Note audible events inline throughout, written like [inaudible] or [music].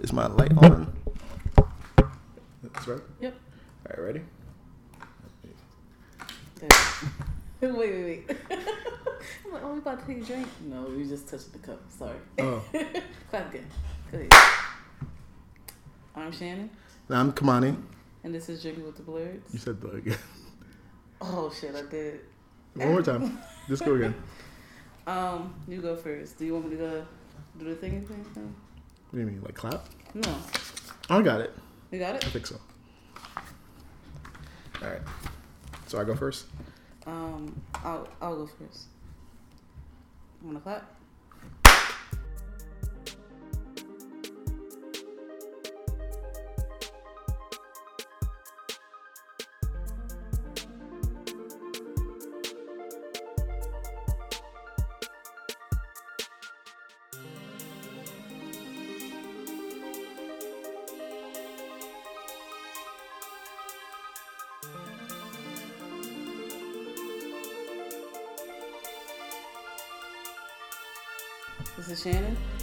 Is my light on? That's right. Yep. All right, ready? [laughs] wait, wait, wait. [laughs] I'm like, oh, we about to take a drink. No, we just touched the cup. Sorry. Oh. [laughs] Clap again. Go ahead. I'm Shannon, Now I'm Khemani. and this is Drinking with the Blerds. You said the again. Oh shit, I did. One more time. Just go again. Um, you go first. Do you want me to go do the thing? thing? What do you mean, like clap? No. I got it. You got it? I think so. All right. So I go first. Um, I'll I'll go first. Wanna clap?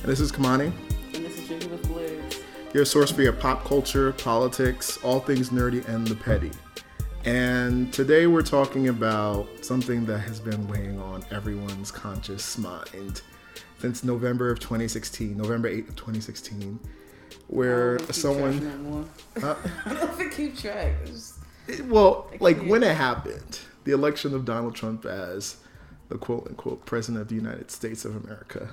This is Khemani, and this is Drinking with the Blerds. your source for your pop culture, politics, all things nerdy, and the petty. And today we're talking about something that has been weighing on everyone's conscious mind since November of 2016, November 8th of 2016, where someone. track no more. [laughs] Huh? I don't think keep track. Just- well, like when it happened, the election of Donald Trump as the quote unquote president of the United States of America.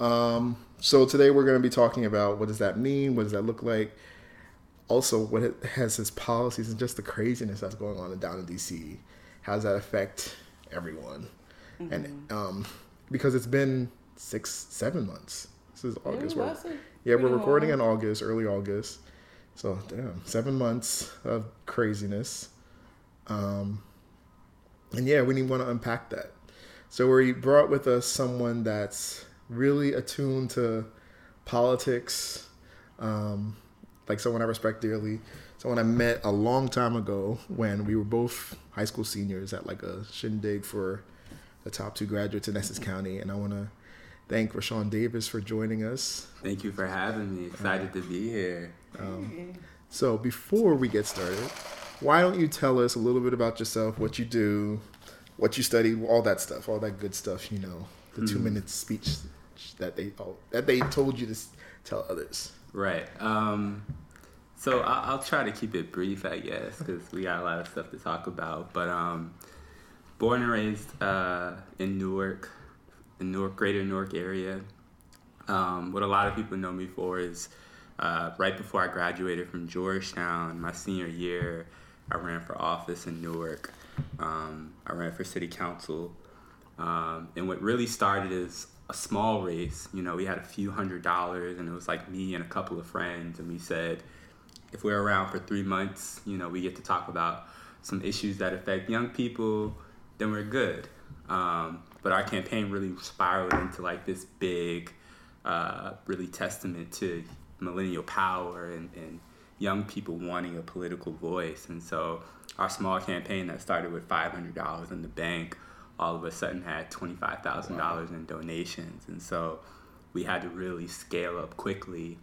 Um, so today we're going to be talking about what does that mean? What does that look like? Also, what it has his policies and just the craziness that's going on down in DC. How does that affect everyone? And um, because it's been six, seven months. This is August. Yeah, We're- yeah, we're recording in August, early August. So damn, seven months of craziness. Um, and yeah, we want to unpack that. So we brought with us someone that's really attuned to politics, um, like someone I respect dearly, someone I met a long time ago when we were both high school seniors at like a shindig for the top two graduates in Essex County, and I want to thank Rashawn Davis for joining us. Thank you for having me. Excited to be here. So before we get started, why don't you tell us a little bit about yourself, what you do, what you study, all that stuff, all that good stuff, you know, the two minute speech that they that they told you to tell others. Right. Um, so I- I'll try to keep it brief, I guess, because we got a lot of stuff to talk about. But um, born and raised uh, in Newark, the Newark, greater Newark area. Um, what a lot of people know me for is uh, right before I graduated from Georgetown, my senior year, I ran for office in Newark. Um, I ran for city council. Um, and what really started is a small race. You know, we had a few hundred dollars, and it was like me and a couple of friends, and we said, if we're around for three months, you know, we get to talk about some issues that affect young people, then we're good. Um, but our campaign really spiraled into like this big, uh, really testament to millennial power and, and young people wanting a political voice. And so our small campaign that started with $500 in the bank all of a sudden had $25,000 in donations. And so we had to really scale up quickly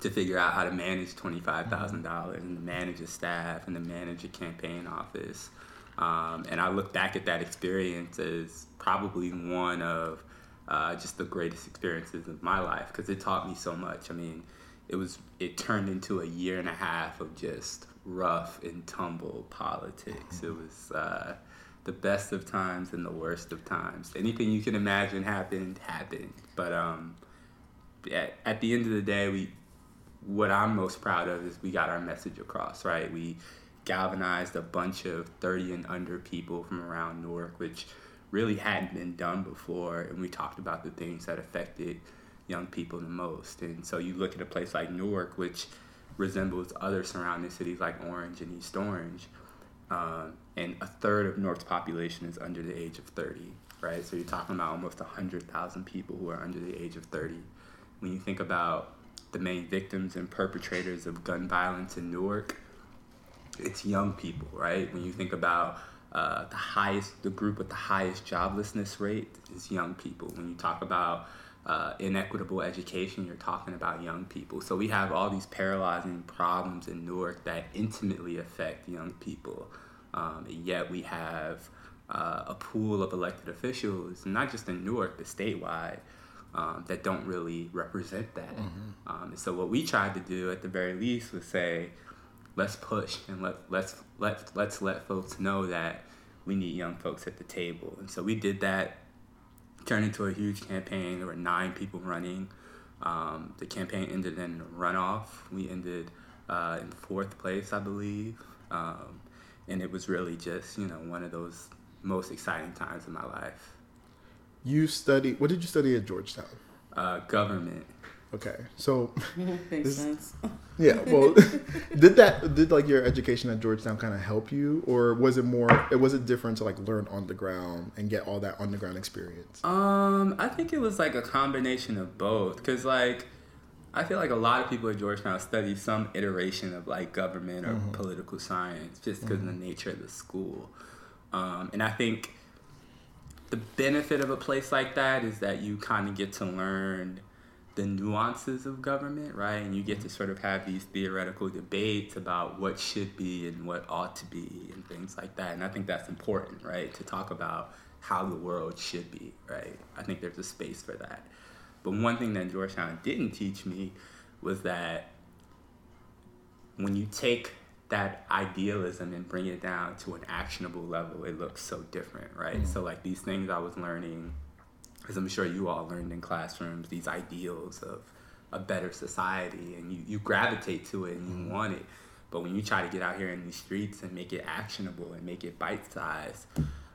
to figure out how to manage $25,000 and to manage a staff and to manage a campaign office. Um, and I look back at that experience as probably one of uh, just the greatest experiences of my life because it taught me so much. I mean, it was it turned into a year and a half of just rough and tumble politics. It was uh, the best of times and the worst of times. Anything you can imagine happened happened. But um, at, at the end of the day, we what I'm most proud of is we got our message across, right? We galvanized a bunch of 30 and under people from around Newark, which really hadn't been done before. And we talked about the things that affected young people the most. And so you look at a place like Newark, which resembles other surrounding cities like Orange and East Orange. Um, and a third of Newark's population is under the age of 30, right? So you're talking about almost 100,000 people who are under the age of 30. When you think about the main victims and perpetrators of gun violence in Newark, it's young people, right? When you think about uh, the highest, the group with the highest joblessness rate is young people. When you talk about uh, inequitable education, you're talking about young people. So we have all these paralyzing problems in Newark that intimately affect young people. Um, and yet we have uh, a pool of elected officials, not just in Newark, but statewide, um, that don't really represent that. Mm-hmm. Um, so what we tried to do at the very least was say, let's push and let let's let let's let folks know that we need young folks at the table. And so we did that, turned into a huge campaign. There were nine people running. Um, the campaign ended in runoff. We ended uh, in fourth place, I believe. Um, and it was really just you know one of those most exciting times in my life. You studied, What did you study at Georgetown? Uh, government. Okay, so [laughs] makes sense. [laughs] Yeah, well, [laughs] did that did like your education at Georgetown kind of help you, or was it more? It was it different to like learn on the ground and get all that on the ground experience? Um, I think it was like a combination of both, cause like I feel like a lot of people at Georgetown study some iteration of like government or mm-hmm. political science just because mm-hmm. of the nature of the school. Um, and I think the benefit of a place like that is that you kind of get to learn the nuances of government, right? And you get to sort of have these theoretical debates about what should be and what ought to be and things like that. And I think that's important, right? To talk about how the world should be, right? I think there's a space for that. But one thing that Georgetown didn't teach me was that when you take that idealism and bring it down to an actionable level, it looks so different, right? Mm-hmm. So, like these things I was learning, as I'm sure you all learned in classrooms, these ideals of a better society, and you, you gravitate to it and you mm-hmm. want it. But when you try to get out here in the streets and make it actionable and make it bite sized,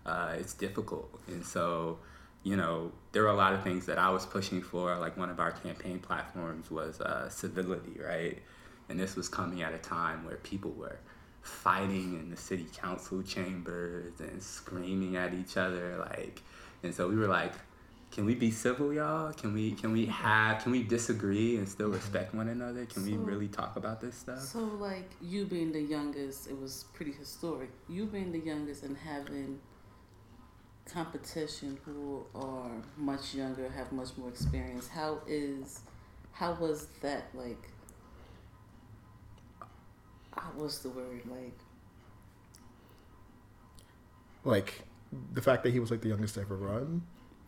uh, it's difficult. And so, you know, there were a lot of things that I was pushing for. Like one of our campaign platforms was uh, civility, right? And this was coming at a time where people were fighting in the city council chambers and screaming at each other, like. And so we were like, can we be civil, y'all? Can we can we have can we disagree and still respect one another? Can so, we really talk about this stuff? So like you being the youngest, it was pretty historic. You being the youngest and having competition who are much younger, have much more experience, how is how was that like uh, uh, what's the word like like the fact that he was like the youngest to ever run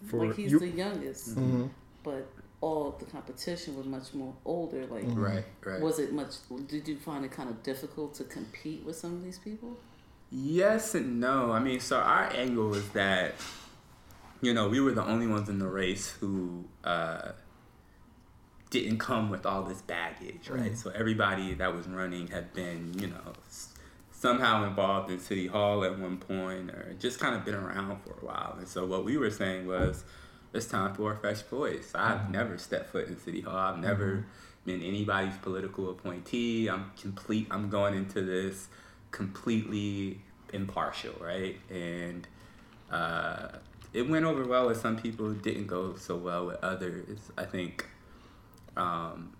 for like he's you? the youngest mm-hmm. but all the competition was much more older like mm-hmm. right right was it much did you find it kind of difficult to compete with some of these people Yes and no. I mean, so our angle was that, you know, we were the only ones in the race who uh, didn't come with all this baggage, right? Mm-hmm. So everybody that was running had been, you know, somehow involved in City Hall at one point or just kind of been around for a while. And so what we were saying was, it's time for a fresh voice. I've mm-hmm. never stepped foot in City Hall. I've never mm-hmm. been anybody's political appointee. I'm complete. I'm going into this completely impartial, right? And uh, it went over well with some people. Didn't go so well with others. I think, um,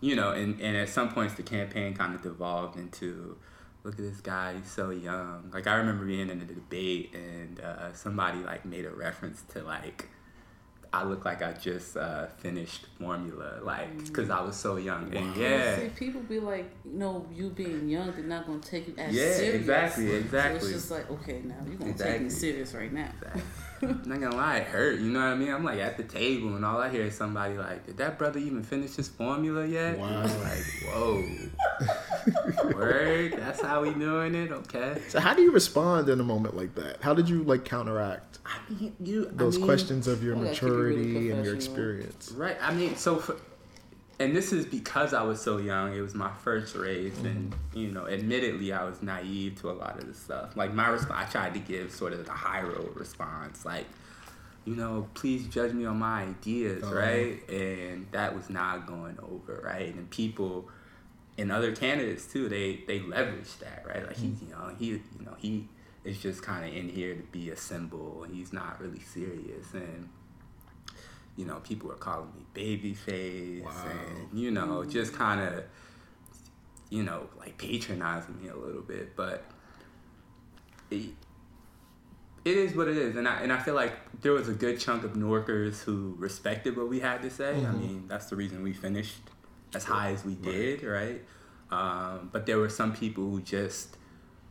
you know, and, and at some points the campaign kind of devolved into, look at this guy, he's so young. Like I remember being in a debate and uh, somebody like made a reference to like I look like I just uh, finished formula, like, because I was so young. And yeah. See, people be like, you know, you being young, they're not going to take you as yeah, serious. exactly, exactly. So it's just like, okay, now you're going to exactly. take me serious right now. Exactly. I'm not gonna lie, it hurt. You know what I mean? I'm like at the table, and all I hear is somebody like, "Did that brother even finish his formula yet?" Wow. Like, whoa, [laughs] word. That's how we doing it. Okay. So how do you respond in a moment like that? How did you like counteract? I mean, you those I mean, questions of your maturity really and your experience. Right. I mean, so for, and this is because I was so young. It was my first race, mm-hmm. and you know, admittedly, I was naive to a lot of this stuff. Like my response, I tried to give sort of the high road response, like, you know, please judge me on my ideas, uh-huh. right? And that was not going over, right? And people and other candidates too, they they leveraged that, right? Like mm-hmm. he's young, he you know he is just kind of in here to be a symbol, he's not really serious, and you know, people were calling me babyface wow. and, you know, mm-hmm. just kind of, you know, like patronizing me a little bit. But it, it is what it is, and I and I feel like there was a good chunk of Newarkers who respected what we had to say. I Mhm. mean, that's the reason we finished as high as we did, right? Um, but there were some people who just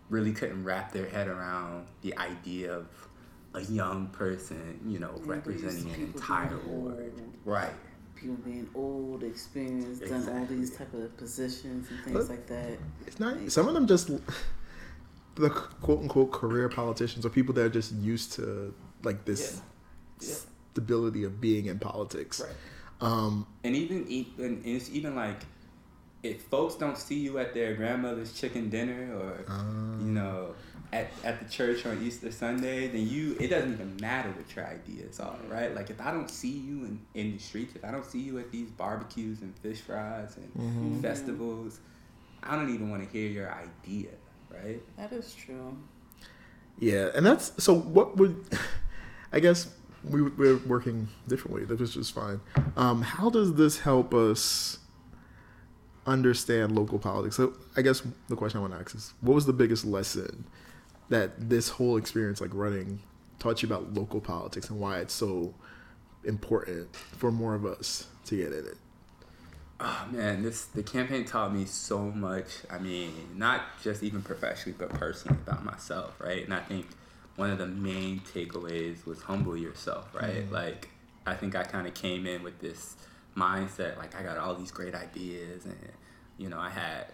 really couldn't wrap their head around the idea of a young person, you know, Yeah, but you see representing an entire being ward. Right. People being old, experienced, done all these type of positions and things But- like that. It's not. Some of them just the quote unquote career politicians or people that are just used to like this Yeah. stability of being in politics. Right. Um, And even even it's even like if folks don't see you at their grandmother's chicken dinner or Ah. you know at, at the church on Easter Sunday, then you it doesn't even matter what your ideas are, right? Like if I don't see you in, in the streets, if I don't see you at these barbecues and fish fries and Mhm. festivals, I don't even want to hear your idea, right? That is true. yeah, and that's so. What would [laughs] I guess we we're working differently, which is just fine. Um, how does this help us understand local politics? So I guess the question I want to ask is, what was the biggest lesson that this whole experience, like running, taught you about local politics and why it's so important for more of us to get in it? Oh man, this the campaign taught me so much. I mean, not just even professionally, but personally about myself, right? And I think one of the main takeaways was humble yourself, right? Mm-hmm. Like, I think I kind of came in with this mindset, like I got all these great ideas, and you know, I had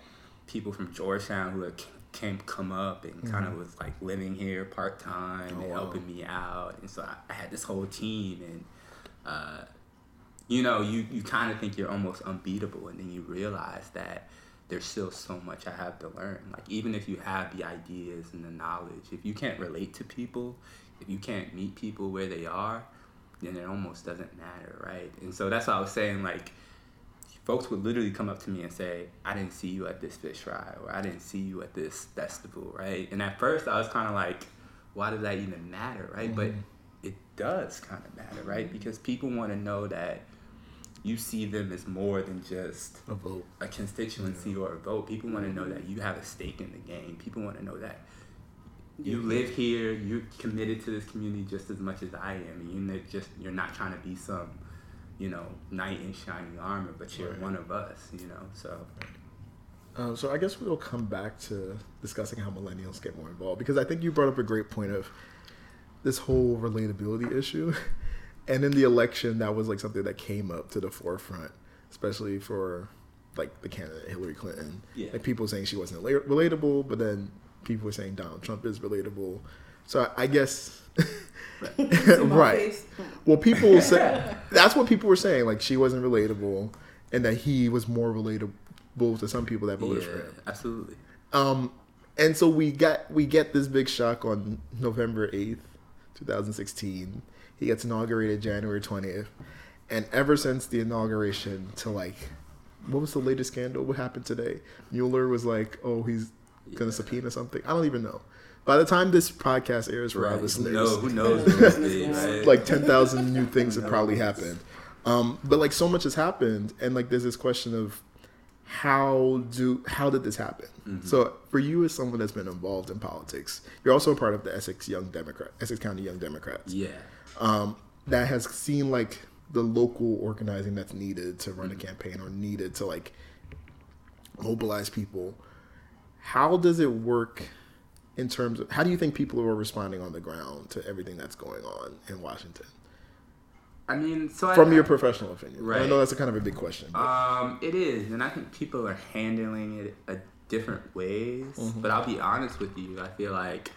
people from Georgetown who had came come up and kind of was like living here part time Oh, and wow. helping me out, and so I, I had this whole team and. Uh, you know, you, you kind of think you're almost unbeatable, and then you realize that there's still so much I have to learn. Like, even if you have the ideas and the knowledge, if you can't relate to people, if you can't meet people where they are, then it almost doesn't matter, right? And so that's why I was saying, like, folks would literally come up to me and say, I didn't see you at this fish fry, or I didn't see you at this festival, right? And at first I was kind of like, why does that even matter, right? But mm-hmm. it does kind of matter, right? Mm-hmm. Because people want to know that you see them as more than just A vote. a constituency or a vote. People want to know mm-hmm. that you have a stake in the game. People want to know that you live here, you're committed to this community just as much as I am. And you're not just you're not trying to be some, you know, knight in shining armor, but you're Right. one of us, you know. So Um, so I guess we'll come back to discussing how millennials get more involved because I think you brought up a great point of this whole relatability issue, [laughs] and in the election that was like something that came up to the forefront, especially for like the candidate Hillary Clinton. Yeah. Like people saying she wasn't relatable, but then people were saying Donald Trump is relatable. So I, I guess. [laughs] Right. Well, people say [laughs] that's what people were saying. Like she wasn't relatable, and that he was more relatable to some people that voted for yeah, him. absolutely. Um, and so we got we get this big shock on November eighth, two thousand sixteen. He gets inaugurated January twentieth, and ever since the inauguration to like, what was the latest scandal? What happened today? Mueller was like, oh, he's gonna Yeah. subpoena something. I don't even know. By the time this podcast airs for our Right. Who listeners, knows? Who knows? what it is, right? like 10,000 new things have probably happened. Um, but like so much has happened, and like there's this question of how do how did this happen? Mm-hmm. So for you as someone that's been involved in politics, you're also a part of the Essex Young Democrat, Essex County Young Democrats. yeah. Um, that has seen like the local organizing that's needed to Mm-hmm. run a campaign or needed to like mobilize people. How does it work in terms of how do you think people are responding on the ground to everything that's going on in Washington? I mean, so I- From your professional opinion. Right? I know that's a kind of a big question. but- Um, it is, and I think people are handling it a different ways. Mm-hmm. But I'll be honest with you, I feel like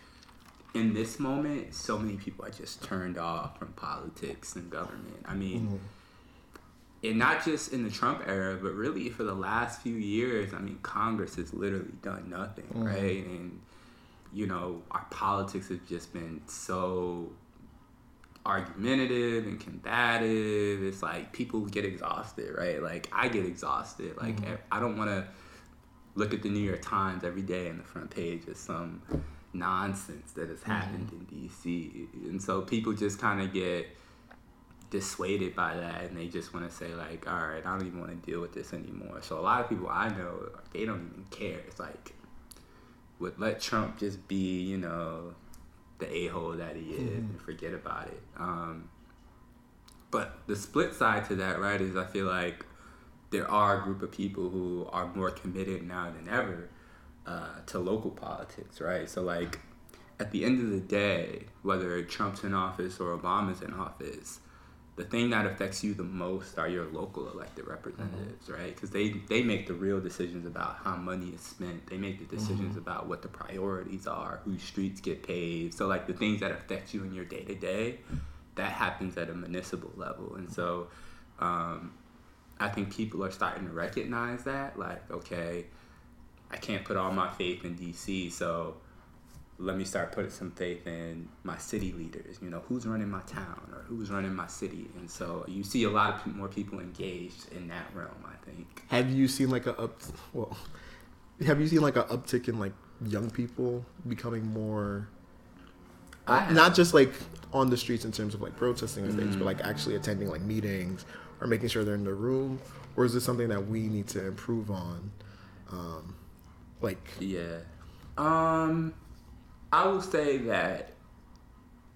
in this moment, so many people are just turned off from politics and government. I mean, Mm-hmm. And not just in the Trump era, but really for the last few years. I mean, Congress has literally done nothing, Mm-hmm. right? And you know, our politics have just been so argumentative and combative. It's like people get exhausted, right? Like I get exhausted. Like I don't want to look at the New York Times every day on the front page as some nonsense that has happened in DC. And so people just kind of get dissuaded by that and they just want to say like, all right, I don't even want to deal with this anymore. So a lot of people I know, they don't even care. It's like would let Trump just be, you know, the a hole that he is and forget about it. Um, but the split side to that, right, is I feel like there are a group of people who are more committed now than ever uh, to local politics, right? So like at the end of the day, whether Trump's in office or Obama's in office, the thing that affects you the most are your local elected representatives, right? Because they they make the real decisions about how money is spent. They make the decisions about what the priorities are, whose streets get paved. So like the things that affect you in your day to day, that happens at a municipal level, and so. Um, I think people are starting to recognize that, like, okay, I can't put all my faith in DC, so let me start putting some faith in my city leaders. You know, who's running my town or who's running my city, and so you see a lot more people engaged in that realm. I think. Have you seen like a up? Well, have you seen like a uptick in like young people becoming more? I- not just like on the streets in terms of like protesting and things, but like actually attending like meetings or making sure they're in the room, or is this something that we need to improve on? Um, like, Yeah. Um, I will say that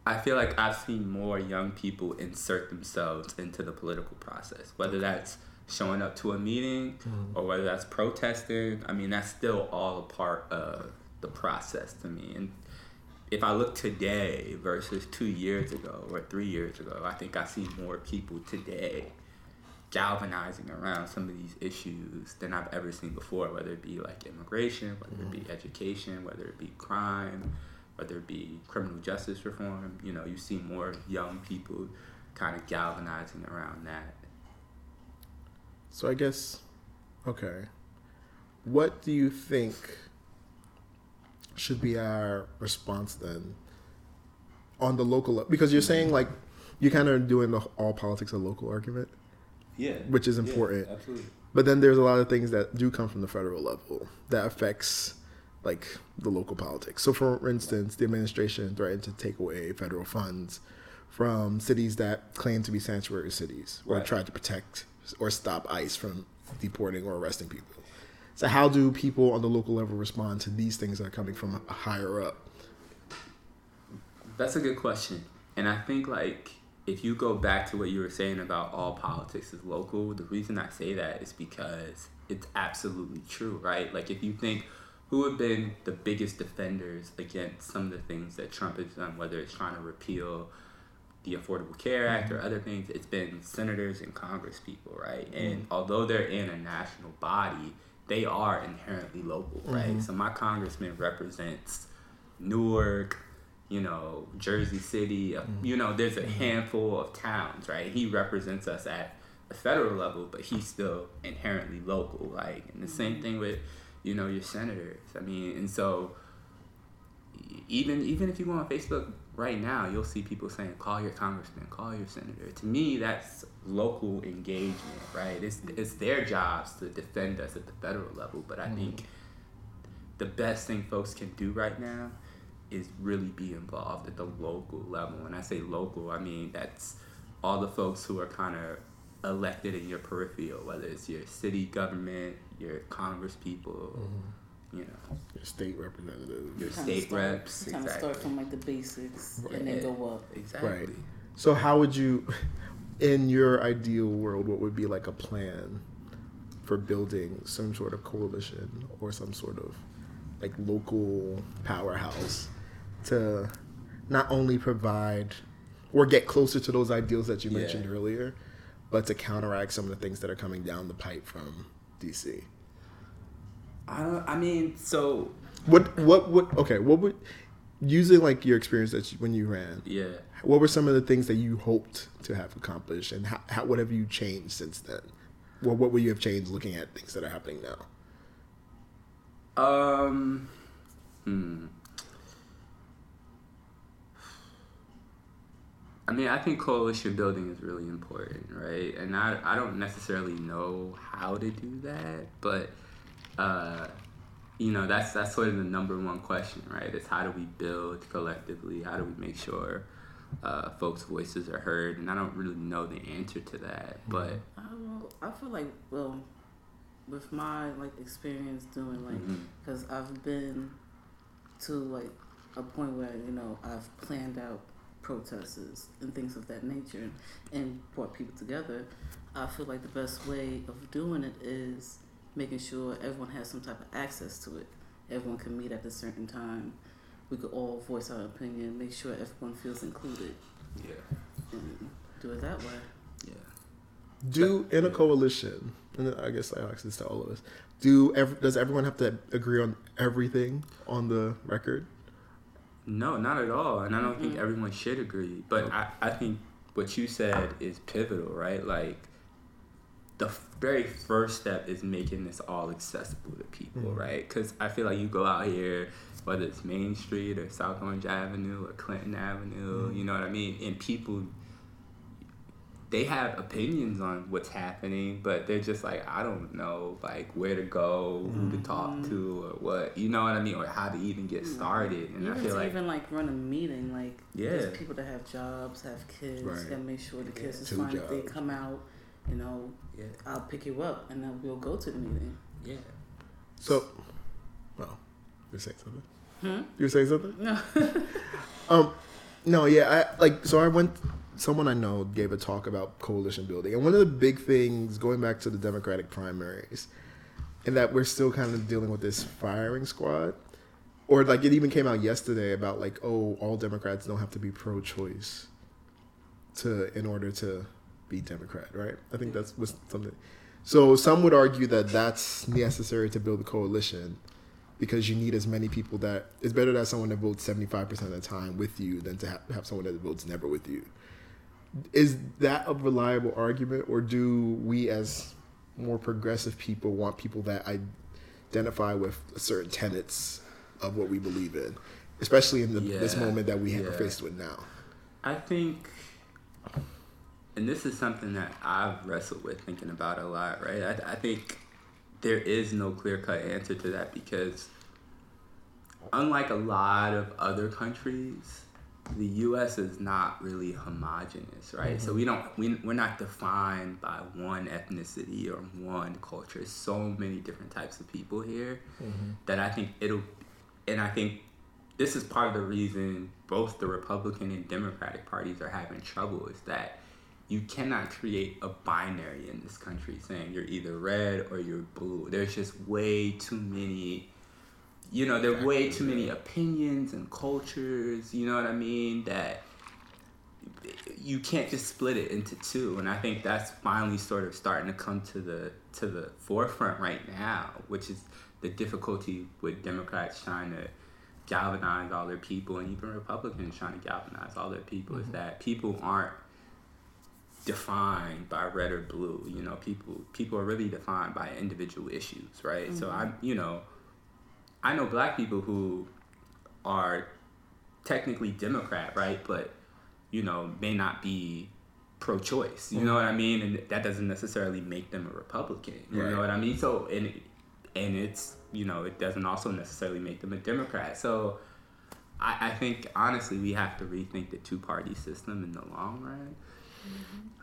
I feel like I've seen more young people insert themselves into the political process, whether that's showing up to a meeting mm-hmm. or whether that's protesting. I mean, that's still all a part of the process to me. And if I look today versus two years ago or three years ago, I think I see more people today galvanizing around some of these issues than I've ever seen before, whether it be like immigration, whether it be mm-hmm. education, whether it be crime, whether it be criminal justice reform. You know, you see more young people kind of galvanizing around that. so I guess, okay, what do you think should be our response then on the local? Because you're saying like you're kind of doing the all politics a local argument. Yeah. Which is important. absolutely. But then there's a lot of things that do come from the federal level that affects like the local politics. So for instance, the administration threatened to take away federal funds from cities that claim to be sanctuary cities or Right. tried to protect or stop ICE from deporting or arresting people. So how do people on the local level respond to these things that are coming from higher up? That's a good question. And I think like if you go back to what you were saying about all politics is local, the reason I say that is because it's absolutely true, right? Like if you think who have been the biggest defenders against some of the things that Trump has done, whether it's trying to repeal the Affordable Care Act or other things, it's been senators and Congress people, right? Mm-hmm. And although they're in a national body, they are inherently local, right? Mm-hmm. So my congressman represents Newark, you know, Jersey City, uh, you know, there's a mm-hmm. handful of towns, right? He represents us at the federal level, but he's still inherently local, like, and the same mm-hmm. thing with, you know, your senators. I mean, and so even even if you go on Facebook right now, you'll see people saying, "Call your congressman, call your senator." To me, that's local engagement, right? It's it's their jobs to defend us at the federal level, but I think the best thing folks can do right now is really be involved at the local level. When I say local, I mean that's all the folks who are kind of elected in your peripheral, whether it's your city government, your Congress people, mm-hmm. you know, Your state representative. your Kinda state start- reps. Kind of Exactly. start from like the basics and then go up. Exactly. Right. So how would you, [laughs] in your ideal world, what would be like a plan for building some sort of coalition or some sort of like local powerhouse to not only provide or get closer to those ideals that you Yeah. mentioned earlier, but to counteract some of the things that are coming down the pipe from DC? I don't. I mean, so What what what? Okay, what would using like your experience that you, when you ran? yeah. What were some of the things that you hoped to have accomplished, and how, how what have you changed since then? Well, what would you have changed looking at things that are happening now? Um. Hmm. I mean, I think coalition building is really important, right? And I, I don't necessarily know how to do that, but uh, you know, that's that's sort of the number one question, right? Is how do we build collectively? How do we make sure uh, folks' voices are heard? And I don't really know the answer to that, but I don't know. I feel like well, with my like experience doing like, because I've been to like a point where you know I've planned out protests and things of that nature and brought people together, I feel like the best way of doing it is making sure everyone has some type of access to it. Everyone can meet at a certain time. We could all voice our opinion, make sure everyone feels included, Yeah. and do it that way. Yeah. Do in a coalition, and I guess I ask this to all of us. Do ev- does everyone have to agree on everything on the record? No, not at all. And I don't think everyone should agree. But I, I think what you said is pivotal, right? Like, the very first step is making this all accessible to people, Mhm. right? Because I feel like you go out here, whether it's Main Street or South Orange Avenue or Clinton Avenue, you know what I mean? And people, they have opinions on what's happening, but they're just like, I don't know, like where to go, who to talk to, or what, you know what I mean, or how to even get started. And I even feel to like even like run a meeting, like Yeah. there's people that have jobs, have kids, Right. gotta make sure the kids is Two fine. If they come out, you know, yeah, I'll pick you up and then we'll go to the meeting. yeah. So, well, you're saying something. Hmm? You're saying something. No. [laughs] Um, no, yeah, I like. So I went. Someone I know gave a talk about coalition building, and one of the big things going back to the Democratic primaries, and that we're still kind of dealing with this firing squad, or like it even came out yesterday about like, oh, all Democrats don't have to be pro-choice, to in order to be Democrat, right? I think that's was something. So some would argue that that's necessary to build a coalition because you need as many people that it's better to have someone that votes 75% of the time with you than to have, have someone that votes never with you is that a reliable argument or do we as more progressive people want people that identify with certain tenets of what we believe in especially in the, this moment that we are faced with now I think, and this is something that I've wrestled with thinking about a lot, right? I, I think there is no clear cut answer to that because, unlike a lot of other countries, the U.S. is not really homogenous, right? So mm-hmm. we don't we, we're not defined by one ethnicity or one culture. So many different types of people here mm-hmm. that I think it'll, and I think this is part of the reason both the Republican and Democratic parties are having trouble is that you cannot create a binary in this country saying you're either red or you're blue. There's just way too many you know, there are way too many opinions and cultures, you know what I mean, that you can't just split it into two. And I think that's finally sort of starting to come to the to the forefront right now, which is the difficulty with Democrats trying to galvanize all their people and even Republicans trying to galvanize all their people is mm-hmm. that people aren't defined by red or blue. You know, people people are really defined by individual issues, right? So mm-hmm. I'm you know, I know black people who are technically Democrat, right? But you know, may not be pro-choice. You know what I mean? And that doesn't necessarily make them a Republican. You Right. know what I mean? So and and it's you know it doesn't also necessarily make them a Democrat. So I, I think honestly we have to rethink the two-party system in the long run.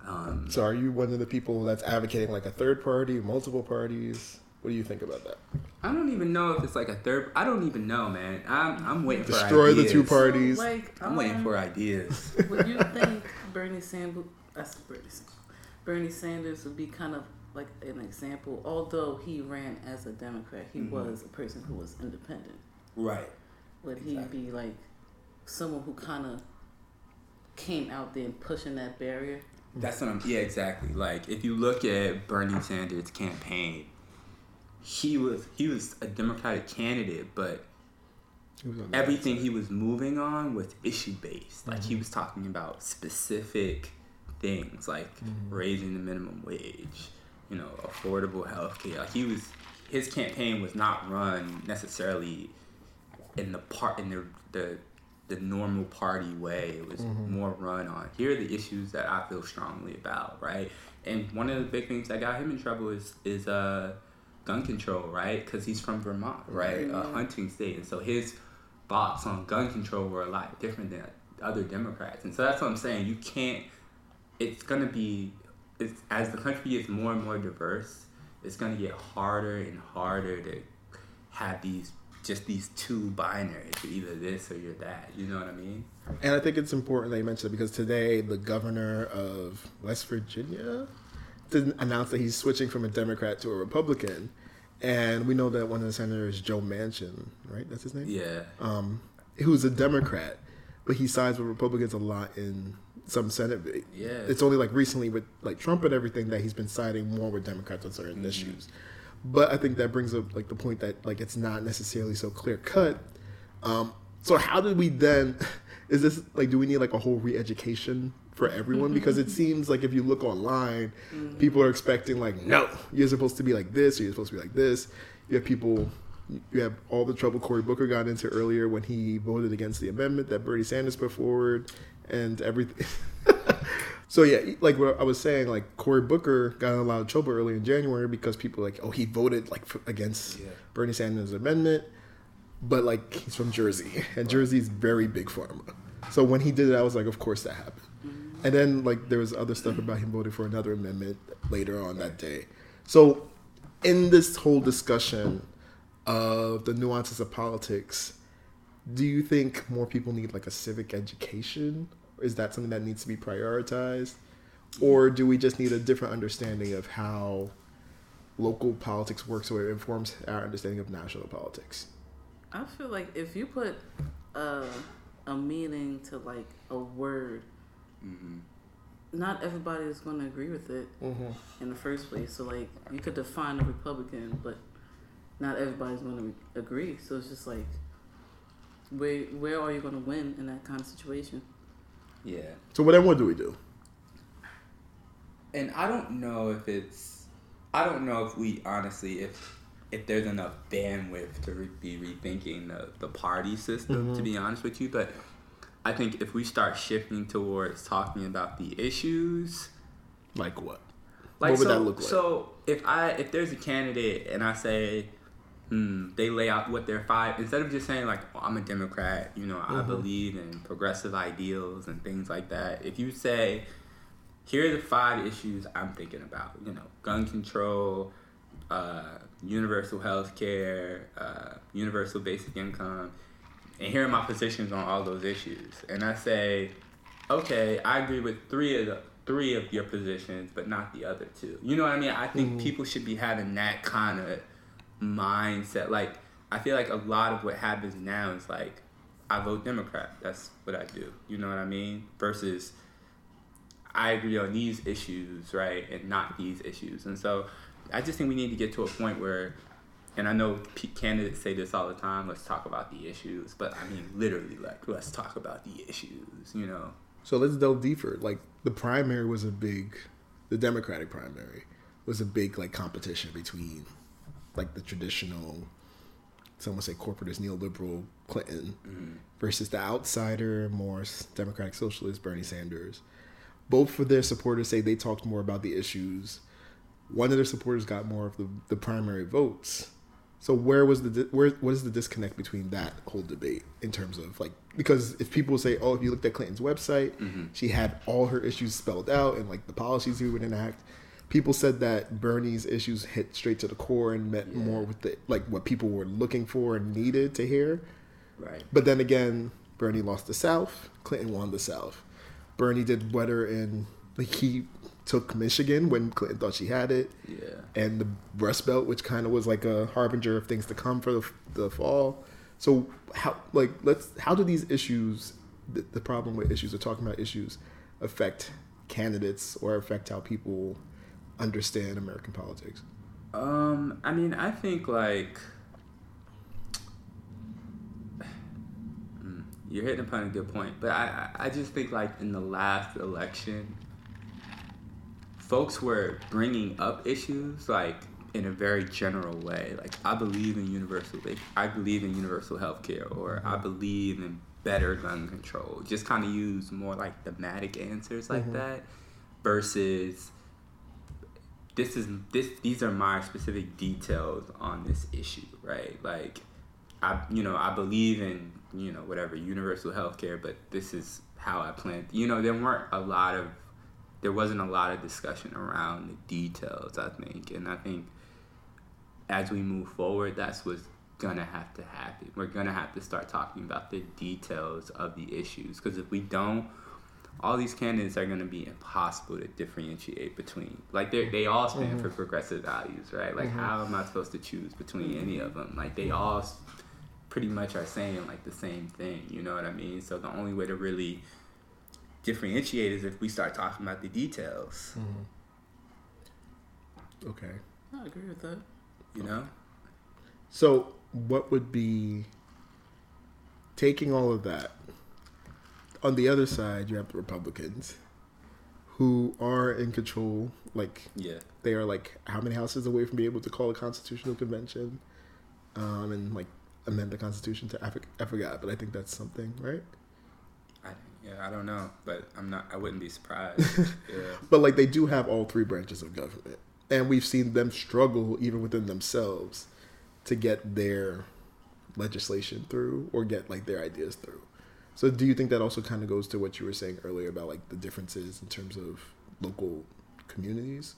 Um, so are you one of the people that's advocating like a third party multiple parties what do you think about that I don't even know if it's like a third. I don't even know, man. I'm I'm waiting for ideas. Destroy the two parties. So, like, I'm waiting um, for ideas. [laughs] Would you think Bernie Sanders, that's Bernie Sanders, would be kind of like an example? Although he ran as a Democrat, he Mm-hmm. was a person who was independent. right. Would he be like someone who kind of came out there and pushing that barrier? That's what I'm. Yeah, exactly. Like if you look at Bernie Sanders' campaign, he was he was a Democratic candidate, but He was on the everything he was moving on was issue based. Like he mm-hmm. was talking about specific things, like mm-hmm. raising the minimum wage, you know, affordable health care. Like he was, his campaign was not run necessarily in the part in the the the normal party way. It was mm-hmm. more run on here are the issues that I feel strongly about, right? And one of the big things that got him in trouble is is uh gun control, right? Because he's from Vermont, right, a mm-hmm. hunting state, and so his thoughts on gun control were a lot different than other Democrats, and so that's what I'm saying. You can't. It's gonna be, it's as the country gets more and more diverse, it's gonna get harder and harder to have these just these two binaries. You're either this or you're that. You know what I mean? And I think it's important that you mentioned it because today the governor of West Virginia didn't announce that he's switching from a Democrat to a Republican. And we know that one of the senators, is Joe Manchin, right? That's his name? Yeah. Um, who's a Democrat, but he sides with Republicans a lot in some Senate. Yeah. It's only like recently with like Trump and everything that he's been siding more with Democrats on certain issues. But I think that brings up like the point that like it's not necessarily so clear cut. Um, so how did we then? [laughs] Is this like do we need like a whole re-education for everyone? Because it mm-hmm. seems like if you look online, mm-hmm. people are expecting like no, you're supposed to be like this, or you're supposed to be like this. You have people. You have all the trouble Cory Booker got into earlier when he voted against the amendment that Bernie Sanders put forward, and everything. [laughs] So yeah, like what I was saying, like Cory Booker got in a lot of trouble early in January because people were like, oh, he voted like f- against Yeah. Bernie Sanders' amendment, but like he's from Jersey, and Jersey's very big pharma. So when he did it, I was like, of course that happened. And then like there was other stuff about him voting for another amendment later on that day. So in this whole discussion of the nuances of politics, do you think more people need like a civic education? Is that something that needs to be prioritized? Or do we just need a different understanding of how local politics works so it informs our understanding of national politics? I feel like if you put a, a meaning to like a word, Mm-hmm. not everybody is going to agree with it Mm-hmm. in the first place. So like you could define a Republican, but not everybody's going to re- agree. So it's just like where where are you going to win in that kind of situation? Yeah. So what then what do we do? And I don't know if it's. I don't know if we honestly if if there's enough bandwidth to re- be rethinking the, the party system. To be honest with you, but I think if we start shifting towards talking about the issues, Like what? like What would so, that look like? So if I if there's a candidate and I say, hmm, they lay out what their five instead of just saying like oh, I'm a Democrat, you know, I Mm-hmm. believe in progressive ideals and things like that. If you say, here are the five issues I'm thinking about, you know, gun control, uh, universal health care, uh, universal basic income, and here are my positions on all those issues. And I say, okay, I agree with three of the three of your positions, but not the other two. You know what I mean? I think mm-hmm. people should be having that kind of mindset. Like, I feel like a lot of what happens now is like, I vote Democrat. That's what I do. You know what I mean? Versus, I agree on these issues, right, and not these issues. And so, I just think we need to get to a point where, and I know candidates say this all the time. Let's talk about the issues, but I mean literally, like let's talk about the issues. You know? So let's delve deeper. Like the primary was a big, the Democratic primary was a big like competition between like the traditional, some would say corporatist neoliberal Clinton mm-hmm. versus the outsider, more democratic socialist Bernie Sanders. Both of their supporters say they talked more about the issues. One of their supporters got more of the, the primary votes. So where was the di- where what is the disconnect between that whole debate in terms of like because if people say oh if you looked at Clinton's website mm-hmm. she had all her issues spelled out and like the policies he would enact people said that Bernie's issues hit straight to the core and met Yeah. more with the like what people were looking for and needed to hear Right. but then again Bernie lost the South Clinton won the South Bernie did better in like he took Michigan when Clinton thought she had it Yeah. and the Rust Belt, which kind of was like a harbinger of things to come for the, the fall. So how like let's how do these issues, the, the problem with issues, or talking about issues, affect candidates or affect how people understand American politics? Um, I mean, I think like [sighs] Mm, you're hitting upon a good point, but I I just think like in the last election, folks were bringing up issues like in a very general way. Like I believe in universal, like, I believe in universal health care, or I mm-hmm. believe in better gun control. Just kind of use more like thematic answers like mm-hmm. that, versus this is this these are my specific details on this issue, right? Like I you know, I believe in, you know, whatever, universal health care, but this is how I plan you know, there weren't a lot of there wasn't a lot of discussion around the details, I think. And I think as we move forward, that's what's gonna have to happen. We're gonna have to start talking about the details of the issues because if we don't, all these candidates are gonna be impossible to differentiate between. Like they they all stand Mm-hmm. for progressive values, right? Like how am I supposed to choose between any of them? Like they all pretty much are saying like the same thing. You know what I mean? So the only way to really differentiate is if we start talking about the details. Okay. I agree with that. You know? So, what would be taking all of that? On the other side, you have the Republicans who are in control. Like, Yeah. they are like how many houses away from being able to call a constitutional convention um, and like amend the Constitution to, I, for- I forgot, but I think that's something, right? I, yeah, I don't know, but I'm not. I wouldn't be surprised. [laughs] yeah. But like they do have all three branches of government, and we've seen them struggle even within themselves to get their legislation through or get like their ideas through. So do you think that also kind of goes to what you were saying earlier about like the differences in terms of local communities?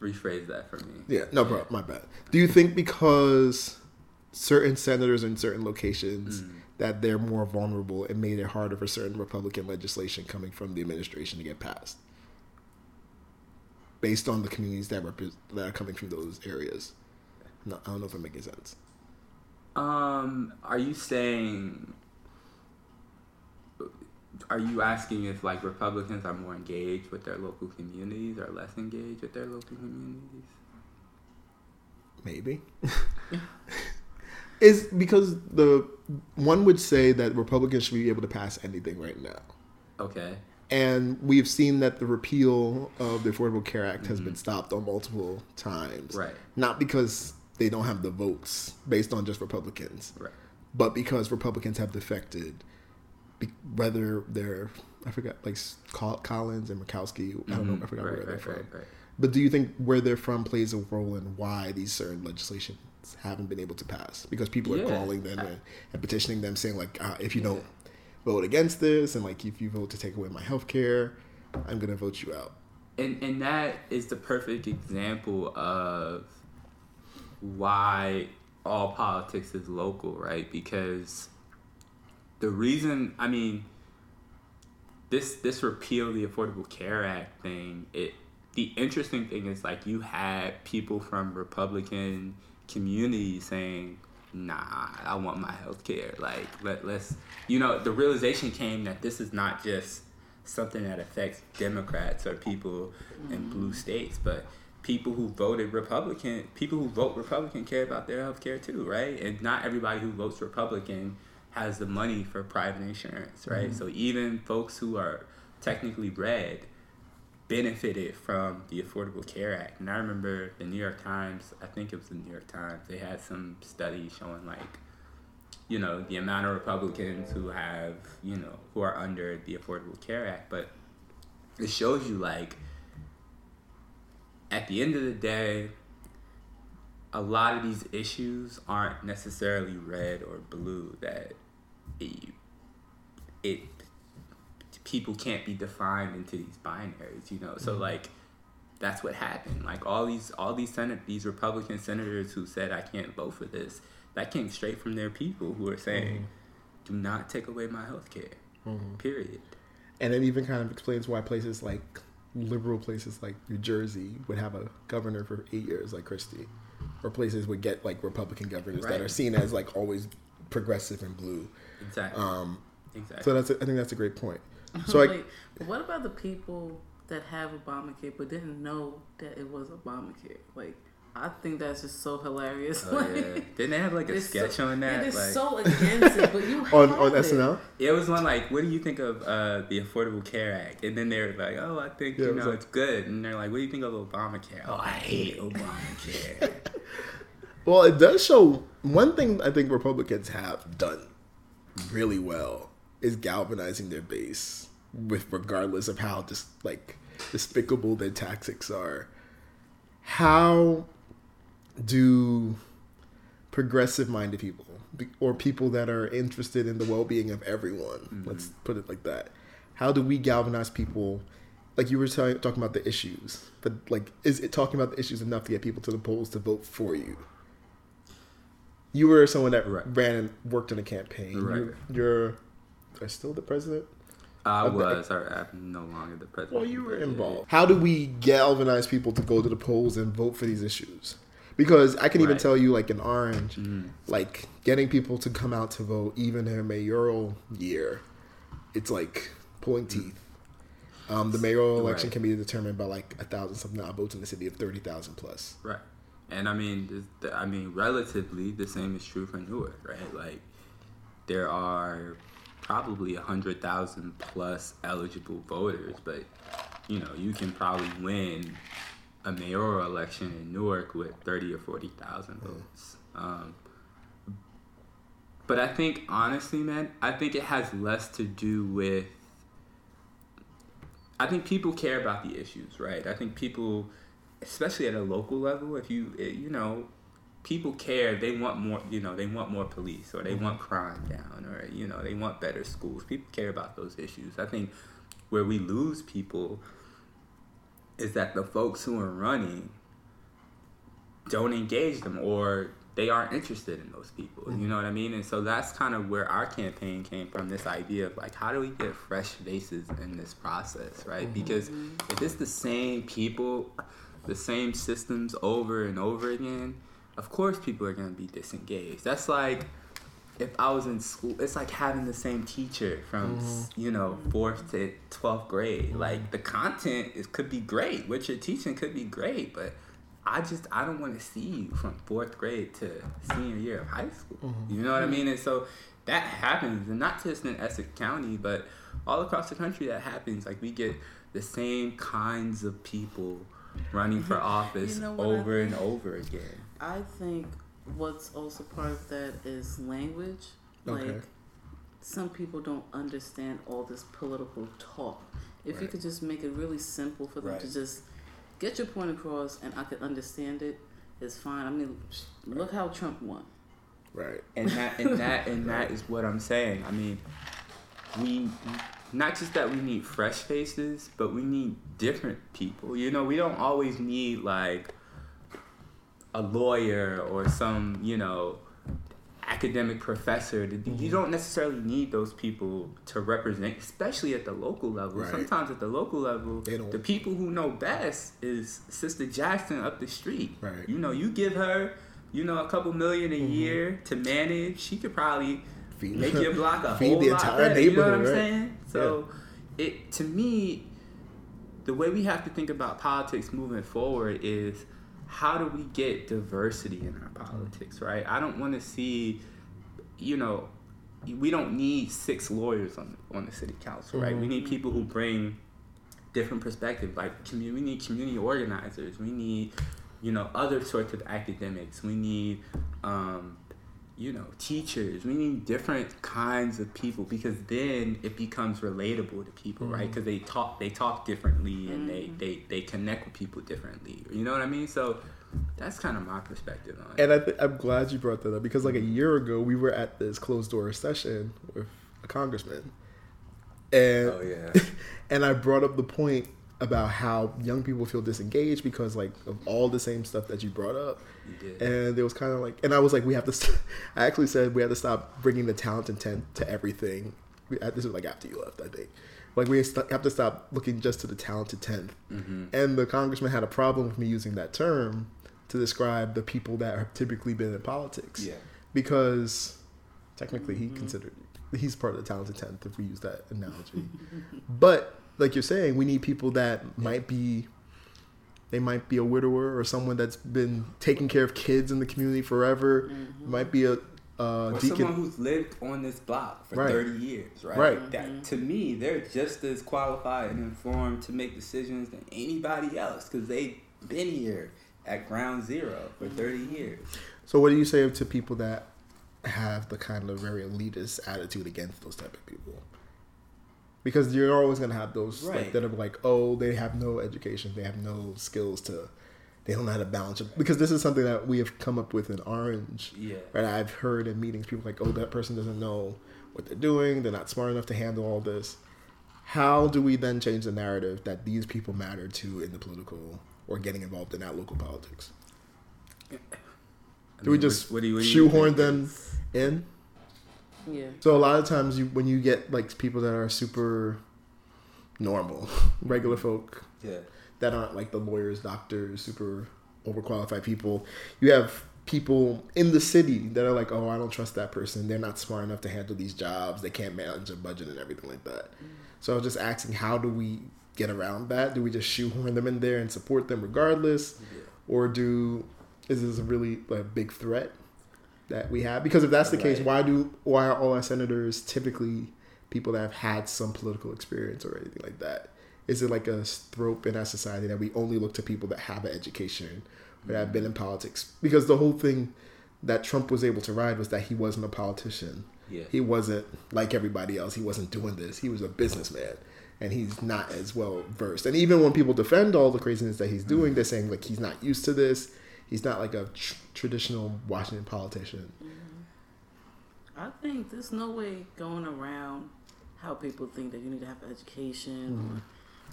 Rephrase that for me. Yeah, no problem. My bad. Do you think because certain senators in certain locations mm. That they're more vulnerable, and made it harder for certain Republican legislation coming from the administration to get passed, based on the communities that repre- that are coming from those areas? No, I don't know if I'm making sense. Um, are you saying? Are you asking if like Republicans are more engaged with their local communities or less engaged with their local communities? Maybe. [laughs] Is because the one would say that Republicans should be able to pass anything right now. Okay. And we've seen that the repeal of the Affordable Care Act has been mm-hmm. stopped on multiple times. Right. Not because they don't have the votes based on just Republicans, Right. but because Republicans have defected, be- whether they're, I forgot, like Collins and Murkowski, I don't know, I mm-hmm. forgot right, where they're right, from. right, right. But do you think where they're from plays a role in why these certain legislations haven't been able to pass? Because people are calling them and, and petitioning them, saying like, uh, if you don't vote against this, and like if you vote to take away my health care, I'm gonna vote you out. and and that is the perfect example of why all politics is local, right? Because the reason, I mean, this this repeal the Affordable Care Act thing, it the interesting thing is like you had people from Republican communities saying, "Nah, I want my health care." Like let let's you know the realization came that this is not just something that affects Democrats or people in mm. blue states, but people who voted Republican, people who vote Republican care about their health care too, right? And not everybody who votes Republican has the money for private insurance, right? Mm-hmm. So even folks who are technically red benefited from the Affordable Care Act. And I remember the New York Times, I think it was the New York Times, they had some study showing like, you know, the amount of Republicans who have, you know, who are under the Affordable Care Act. But it shows you like at the end of the day, a lot of these issues aren't necessarily red or blue that it, it people can't be defined into these binaries you know? So mm-hmm. like that's what happened. Like all these all these senate these republican senators who said i can't vote for this that came straight from their people who are saying mm-hmm. do not take away my health care mm-hmm. period. And it even kind of explains why places like liberal places like New Jersey would have a governor for eight years, like Christie, or places would get like Republican governors that are seen as like always progressive and blue. exactly. Um, exactly. so that's a, I think that's a great point. [laughs] So I, Wait, but what about the people that have Obamacare but didn't know that it was Obamacare? Like, I think that's just so hilarious. oh, [laughs] like, yeah. didn't they have like a sketch so, on that Yeah, they're like so against it, but you on [laughs] have on it. SNL, It was one like, what do you think of uh, the Affordable Care Act? And then they're like, oh, I think Yeah, you was know like- it's good. And they're like, what do you think of Obamacare? Oh, I hate Obamacare. well, it does show one thing. I think Republicans have done really well is galvanizing their base, with regardless of how just like despicable their tactics are. How do progressive minded people or people that are interested in the well being of everyone, mm-hmm. let's put it like that, how do we galvanize people like you were t- talking about the issues, but like, is it talking about the issues enough to get people to the polls to vote for you? You were someone that Right. ran and worked in a campaign. Right. You, you're, are still the president. I was, or I'm no longer the president. Well, you were involved. How do we galvanize people to go to the polls and vote for these issues? Because I can even Right. tell you, like in Orange, Mhm. like getting people to come out to vote, even in a mayoral year, it's like pulling teeth. Um, the mayoral election Right. can be determined by like a thousand something odd votes in the city of thirty thousand plus. Right. And I mean, I mean, relatively, the same is true for Newark, right? Like, there are probably a hundred thousand plus eligible voters, but you know, you can probably win a mayoral election in Newark with thirty or forty thousand votes. Um, but I think, honestly, man, I think it has less to do with. I think people care about the issues, right? I think people, especially at a local level, if you eh, you know, people care. They want more. You know, they want more police, or they mm-hmm. want crime down, or you know, they want better schools. People care about those issues. I think where we lose people is that the folks who are running don't engage them or they aren't interested in those people. You mm-hmm. know what I mean? And so that's kind of where our campaign came from this idea of like, how do we get fresh faces in this process, right? Mm-hmm. Because if it's the same people, the same systems over and over again, of course people are going to be disengaged. That's like, if I was in school, it's like having the same teacher from mm-hmm. you know fourth to twelfth grade. Mm-hmm. Like the content is could be great, what you're teaching could be great, but I just I don't want to see you from fourth grade to senior year of high school. Mm-hmm. You know what I mean? And so that happens, and not just in Essex County, but all across the country. That happens. Like we get the same kinds of people running for office know what I over and over again. I think what's also part of that is language. Okay. Like some people don't understand all this political talk. If you could just make it really simple for them to just get your point across and I could understand it, it's fine. I mean, look how Trump won. Right. and that and [laughs] that and that is what I'm saying. I mean, we not just that we need fresh faces, but we need different people. You know, we don't always need like a lawyer or some you know academic professor. You mm-hmm. don't necessarily need those people to represent, especially at the local level. Right. Sometimes at the local level, the people who know best is Sister Jackson up the street. Right. You know, you give her, you know, a couple million a mm-hmm. year to manage, she could probably Feed- make your [laughs] block a feed whole the lot entire better. You know what I'm right? saying? So, it to me, the way we have to think about politics moving forward is how do we get diversity in our politics, right? I don't want to see, you know, we don't need six lawyers on on the city council, right? We need people who bring different perspectives. Like community, we need community organizers. We need, you know, other sorts of academics. We need, um, you know, teachers. We need different kinds of people because then it becomes relatable to people, right? Mm-hmm. Because they talk they talk differently and they, mm-hmm. they they connect with people differently. You know what I mean? So that's kind of my perspective on it. And I th- I'm glad you brought that up because like a year ago we were at this closed door session with a congressman, and Oh, yeah. [laughs] and I brought up the point about how young people feel disengaged because like of all the same stuff that you brought up, You did. and it was kind of like, and I was like, we have to. St- [laughs] I actually said we have to stop bringing the talented tenth to everything. We, uh, this was like after you left, I think. Like we have to stop looking just to the talented 10th Mm-hmm. And the congressman had a problem with me using that term to describe the people that have typically been in politics. Yeah. Because technically he considered he's part of the talented tenth if we use that analogy. [laughs] but like you're saying, we need people that might be they might be a widower or someone that's been taking care of kids in the community forever. Mm-hmm. Might be a uh, or deacon. someone who's lived on this block for Right. 30 years, right? Right. That mm-hmm. to me, they're just as qualified and informed to make decisions than anybody else because they've been here at ground zero for mm-hmm. 30 years. So what do you say to people that have the kind of very elitist attitude against those type of people? Because you're always gonna have those like that are like, oh, they have no education, they have no skills to, they don't know how to balance it. Because this is something that we have come up with in Orange. Yeah. Right, I've heard in meetings people like, oh, that person doesn't know what they're doing, they're not smart enough to handle all this. how do we then change the narrative that these people matter to in the political or getting involved in that local politics? Do we just What do you- what do you shoehorn them in? Yeah. So a lot of times, you when you get like people that are super normal, [laughs] regular mm-hmm. folk Yeah. that aren't like the lawyers, doctors, super overqualified people, you have people in the city that are like, oh, I don't trust that person. They're not smart enough to handle these jobs. They can't manage a budget and everything like that. Mm. So I was just asking, how do we get around that? Do we just shoehorn them in there and support them regardless, or do is this a really like big threat that we have? Because if that's the case, why do why are all our senators typically people that have had some political experience or anything like that? Is it like a trope in our society that we only look to people that have an education or that have been in politics? Because the whole thing that Trump was able to ride was that he wasn't a politician. Yeah. He wasn't like everybody else. He wasn't doing this. He was a businessman. And he's not as well versed. And even when people defend all the craziness that he's doing, mm. they're saying like he's not used to this. He's not like a tr- traditional Washington politician. I think there's no way going around how people think that you need to have education Mm-hmm. or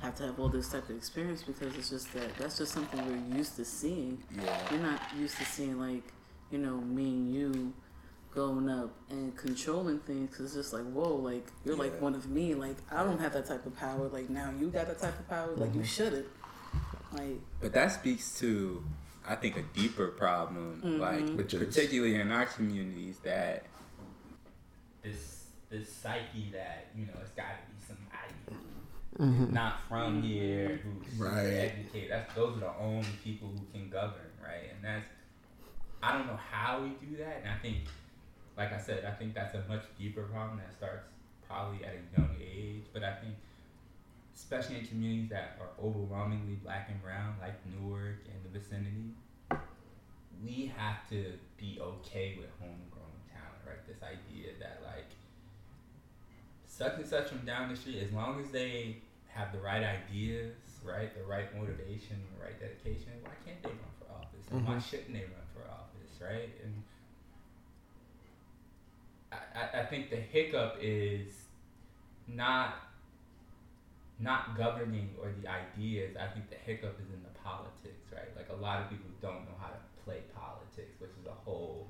have to have all this type of experience because it's just that that's just something we're used to seeing. Yeah. You're not used to seeing like you know me and you going up and controlling things because it's just like whoa like you're like one of me like I don't have that type of power like now you got that type of power like Mm-hmm. you shouldn't like But that speaks to, I think, a deeper problem, mm-hmm. like Which is? particularly in our communities, that this this psyche that you know it's got to be somebody who's not from here who's super Right. educated. That's those are the only people who can govern, right? And that's I don't know how we do that, and I think, like I said, I think that's a much deeper problem that starts probably at a young age. But I think, especially in communities that are overwhelmingly black and brown, like Newark and the vicinity, we have to be okay with homegrown talent, right? This idea that like such and such from down the street, as long as they have the right ideas, right, the right motivation, the right dedication, why can't they run for office? And why mm-hmm. shouldn't they run for office, right? And I, I, I think the hiccup is not not governing or the ideas. I think the hiccup is in the politics, right? Like a lot of people don't know how to play politics, which is a whole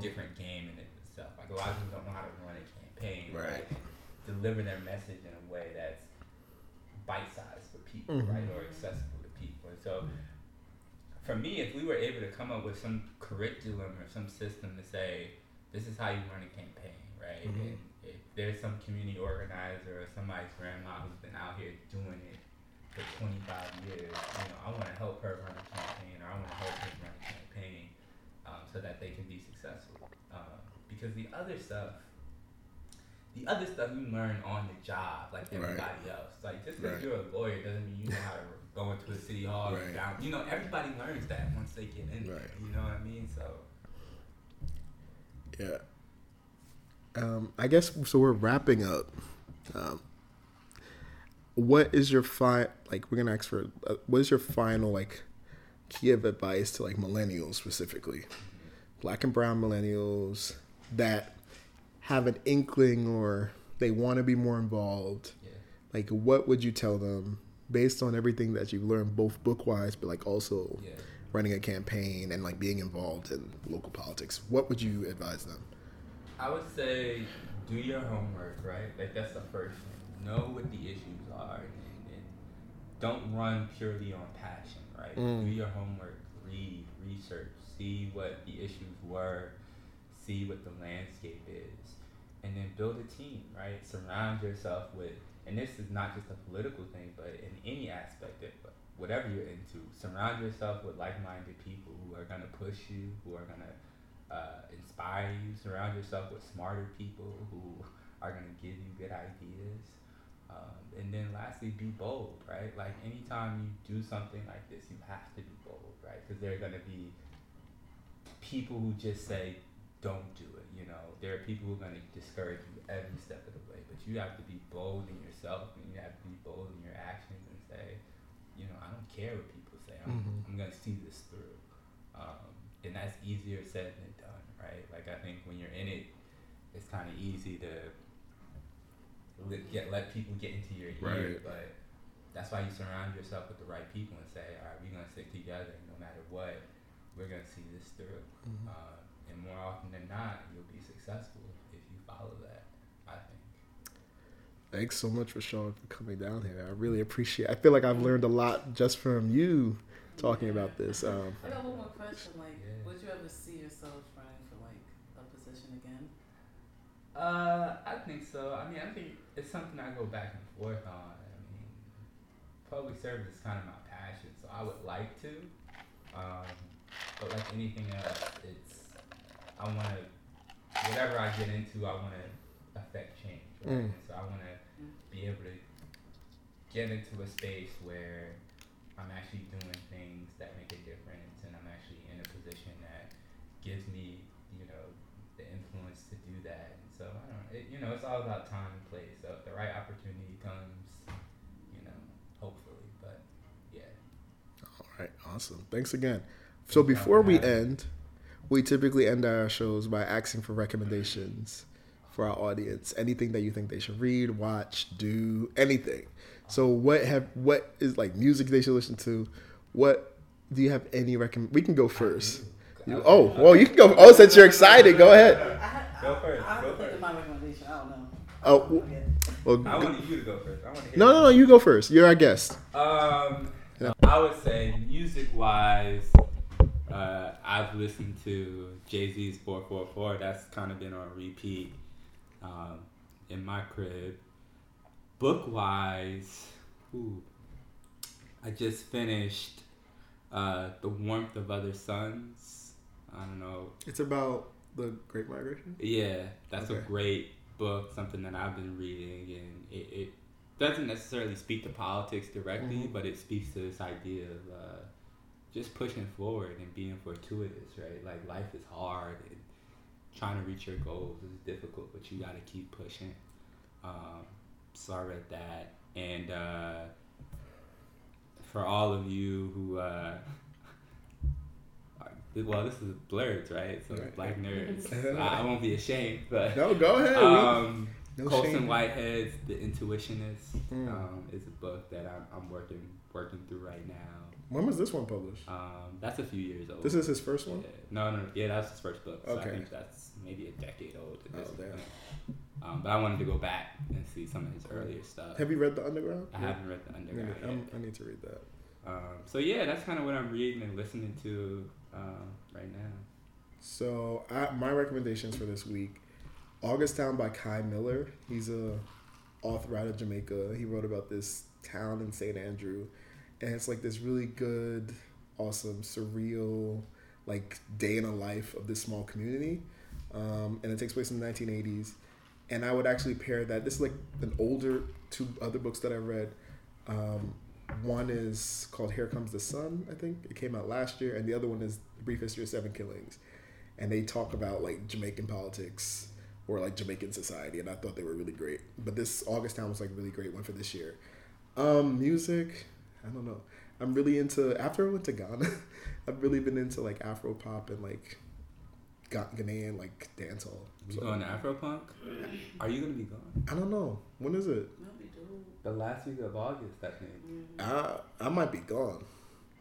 different game in itself. Like a lot of people don't know how to run a campaign, Right. Deliver their message in a way that's bite-sized for people, Mhm. right, or accessible to people. And so, for me, if we were able to come up with some curriculum or some system to say, this is how you run a campaign, right? Mhm. And if there's some community organizer or somebody's grandma who's been out here doing it for 25 years, you know, I want to help her run a campaign or I want to help him run a campaign um, so that they can be successful. Um, because the other stuff, the other stuff you learn on the job, like Right. everybody else. Like just because Right. you're a lawyer doesn't mean you know how to go into a city hall Right. and down. You know, everybody learns that once they get in there. Right. You know what I mean? So Yeah. Um, I guess so. We're wrapping up. Um, what is your fi like? We're gonna ask for uh, what is your final like key of advice to like millennials specifically, black and brown millennials that have an inkling or they want to be more involved. yeah. Like, what would you tell them based on everything that you've learned, both book wise, but like also Yeah. running a campaign and like being involved in local politics? What would you advise them? I would say do your homework, right? Like that's the first thing. Know what the issues are, and, and don't run purely on passion, right? Mm. Do your homework, read, research, see what the issues were, see what the landscape is, and then build a team, right? Surround yourself with, and this is not just a political thing, but in any aspect of whatever you're into, surround yourself with like-minded people who are gonna push you, who are gonna uh, inspire you. Surround yourself with smarter people who are gonna give you good ideas. Um, and then lastly, be bold, right? Like anytime you do something like this, you have to be bold, right? Because there are gonna be people who just say, "Don't do it." You know, there are people who are gonna discourage you every step of the way. But you have to be bold in yourself, and you have to be bold in your actions, and say, you know, I don't care what people say. I'm, Mhm. I'm gonna see this through. Um, and that's easier said than done, right? Like I think when you're in it, it's kind of easy to let, get let people get into your ear, Right. but that's why you surround yourself with the right people and say, all right, we're gonna stick together, no matter what, we're gonna see this through. Mhm. Uh, and more often than not, you'll be successful if you follow that. I think. Thanks so much, Rashawn, for coming down here. I really appreciate. It. I feel like I've learned a lot just from you talking about this. Um, I got one more question. Like, would you ever see yourself running for like a position again? Uh, I think so. I mean, I think it's something I go back and forth on. I mean, public service is kind of my passion, so I would like to. Um, but like anything else, it's I want to whatever I get into, I want to affect change. Right? Mm. So I want to be able to get into a space where I'm actually doing things that make a difference, and I'm actually in a position that gives me, you know, the influence to do that. And so I don't it, you know, it's all about time and place. So if the right opportunity comes, you know, hopefully. But yeah, all right, awesome. Thanks again. So before we end, we typically end our shows by asking for recommendations for our audience. Anything that you think they should read, watch, do, anything. So what have what is like music they should listen to? What do you have any recommend? We can go first. You, [laughs] oh, well, you can go. Oh, since you're excited, go ahead. Go first, I go first. my recommendation. I don't know. Oh, well, I go- wanted you to go first. I want to hear. no, no, no. You go first. You're our guest. Um, Yeah. I would say music wise, uh, I've listened to Jay Z's 4:44. That's kind of been on repeat um, in my crib. Book wise, ooh, I just finished uh, The Warmth of Other Suns. I don't know. It's about the Great Migration. Yeah, that's a great book, something that I've been reading, and it, it doesn't necessarily speak to politics directly, Mhm. but it speaks to this idea of uh, just pushing forward and being fortuitous, right? Like life is hard and trying to reach your goals is difficult, but you got to keep pushing. Um, so I read that, and uh, for all of you who. Uh, are- [laughs] well, this is Blerds, right? So Right. black [laughs] nerds. I, I won't be ashamed, [laughs] but No, go ahead. um, No Colson shame. Whitehead's The Intuitionist Mm. um, is a book that I'm, I'm working working through right now. When was this one published? Um, that's a few years old. This is his first yeah. one. No, no, yeah, that's his first book. So Okay. I think that's maybe a decade old. At this Oh, damn. point. Um, but I wanted to go back and see some of his earlier stuff. Have you read the Underground? I haven't read The I Underground need, yet. I'm- I need to read that. Um, so yeah, that's kind of what I'm reading and listening to um, right now. So I, my recommendations for this week: August Town by Kei Miller. He's a author out of Jamaica. He wrote about this town in St. Andrew, and it's like this really good, awesome, surreal, like day in a life of this small community. Um, and it takes place in the 1980s. And I would actually pair that. This is like an older two other books that I read. Um, one is called Here Comes the Sun, I think. It came out last year. And the other one is The Brief History of Seven Killings. And they talk about like Jamaican politics or like Jamaican society. And I thought they were really great. But this August Town was like really great one for this year. Um, music, I don't know. I'm really into, after I went to Ghana, [laughs] I've really been into like Afro pop and like Ghanaian like dancehall. You So, going to Afropunk? Are you gonna be gone? I don't know. When is it? That'd be dope. The last week of August, I think. Mm. I I might be gone.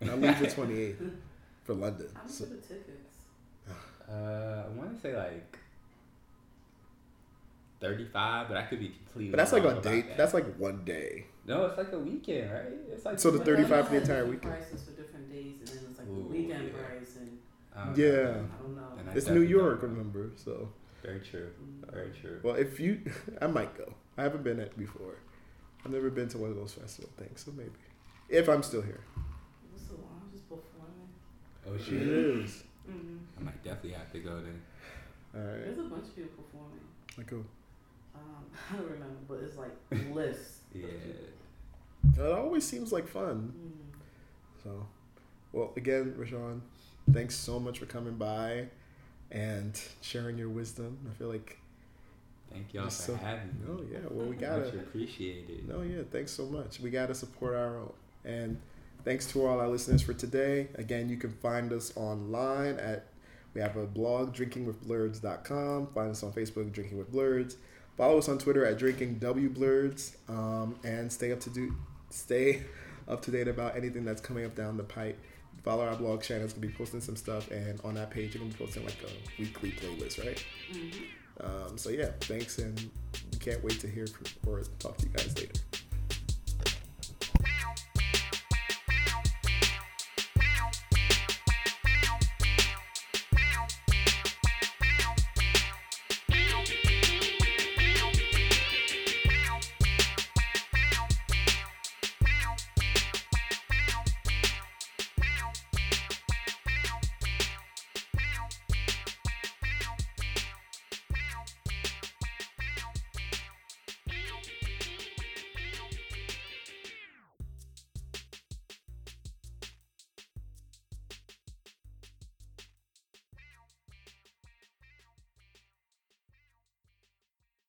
I leave the 28th [laughs] for London. How much So, are the tickets? Uh, I want to say like thirty-five, but I could be completely. but that's like a about date. that. That's like one day. No, it's like a weekend, right? It's like So the 35 for the entire different weekend? Prices for different days, and then it's like the weekend yeah. price, and Um, Yeah. I don't know. And I It's New definitely York, don't know. remember? So, Very true. Mm. Very true. well, if you, [laughs] I might go. I haven't been at before. I've never been to one of those festival things, so maybe if I'm still here. What's the lounge is performing? Oh It shit! is. Mm-hmm. I might definitely have to go then. All right. There's a bunch of people performing. Like, cool. Um, [laughs] I don't remember, but it's like [laughs] lists. Yeah. It always seems like fun. Mm. So, well, again, Rashawn, thanks so much for coming by and sharing your wisdom. I feel like, Thank y'all Just for so- having me. oh yeah, well, we gotta. appreciated. No, yeah, thanks so much. We got to support our own. And thanks to all our listeners for today. Again, you can find us online at, we have a blog, drinkingwithblerds.com. Find us on Facebook, Drinking with Blerds. Follow us on Twitter at Drinking W Blerds, um, and stay up to do, stay up to date about anything that's coming up down the pipe. Follow our blog. Shannon's gonna be posting some stuff, and on that page, you're gonna be posting like a weekly playlist, right? Um, so yeah, thanks, and we can't wait to hear from, or talk to you guys later.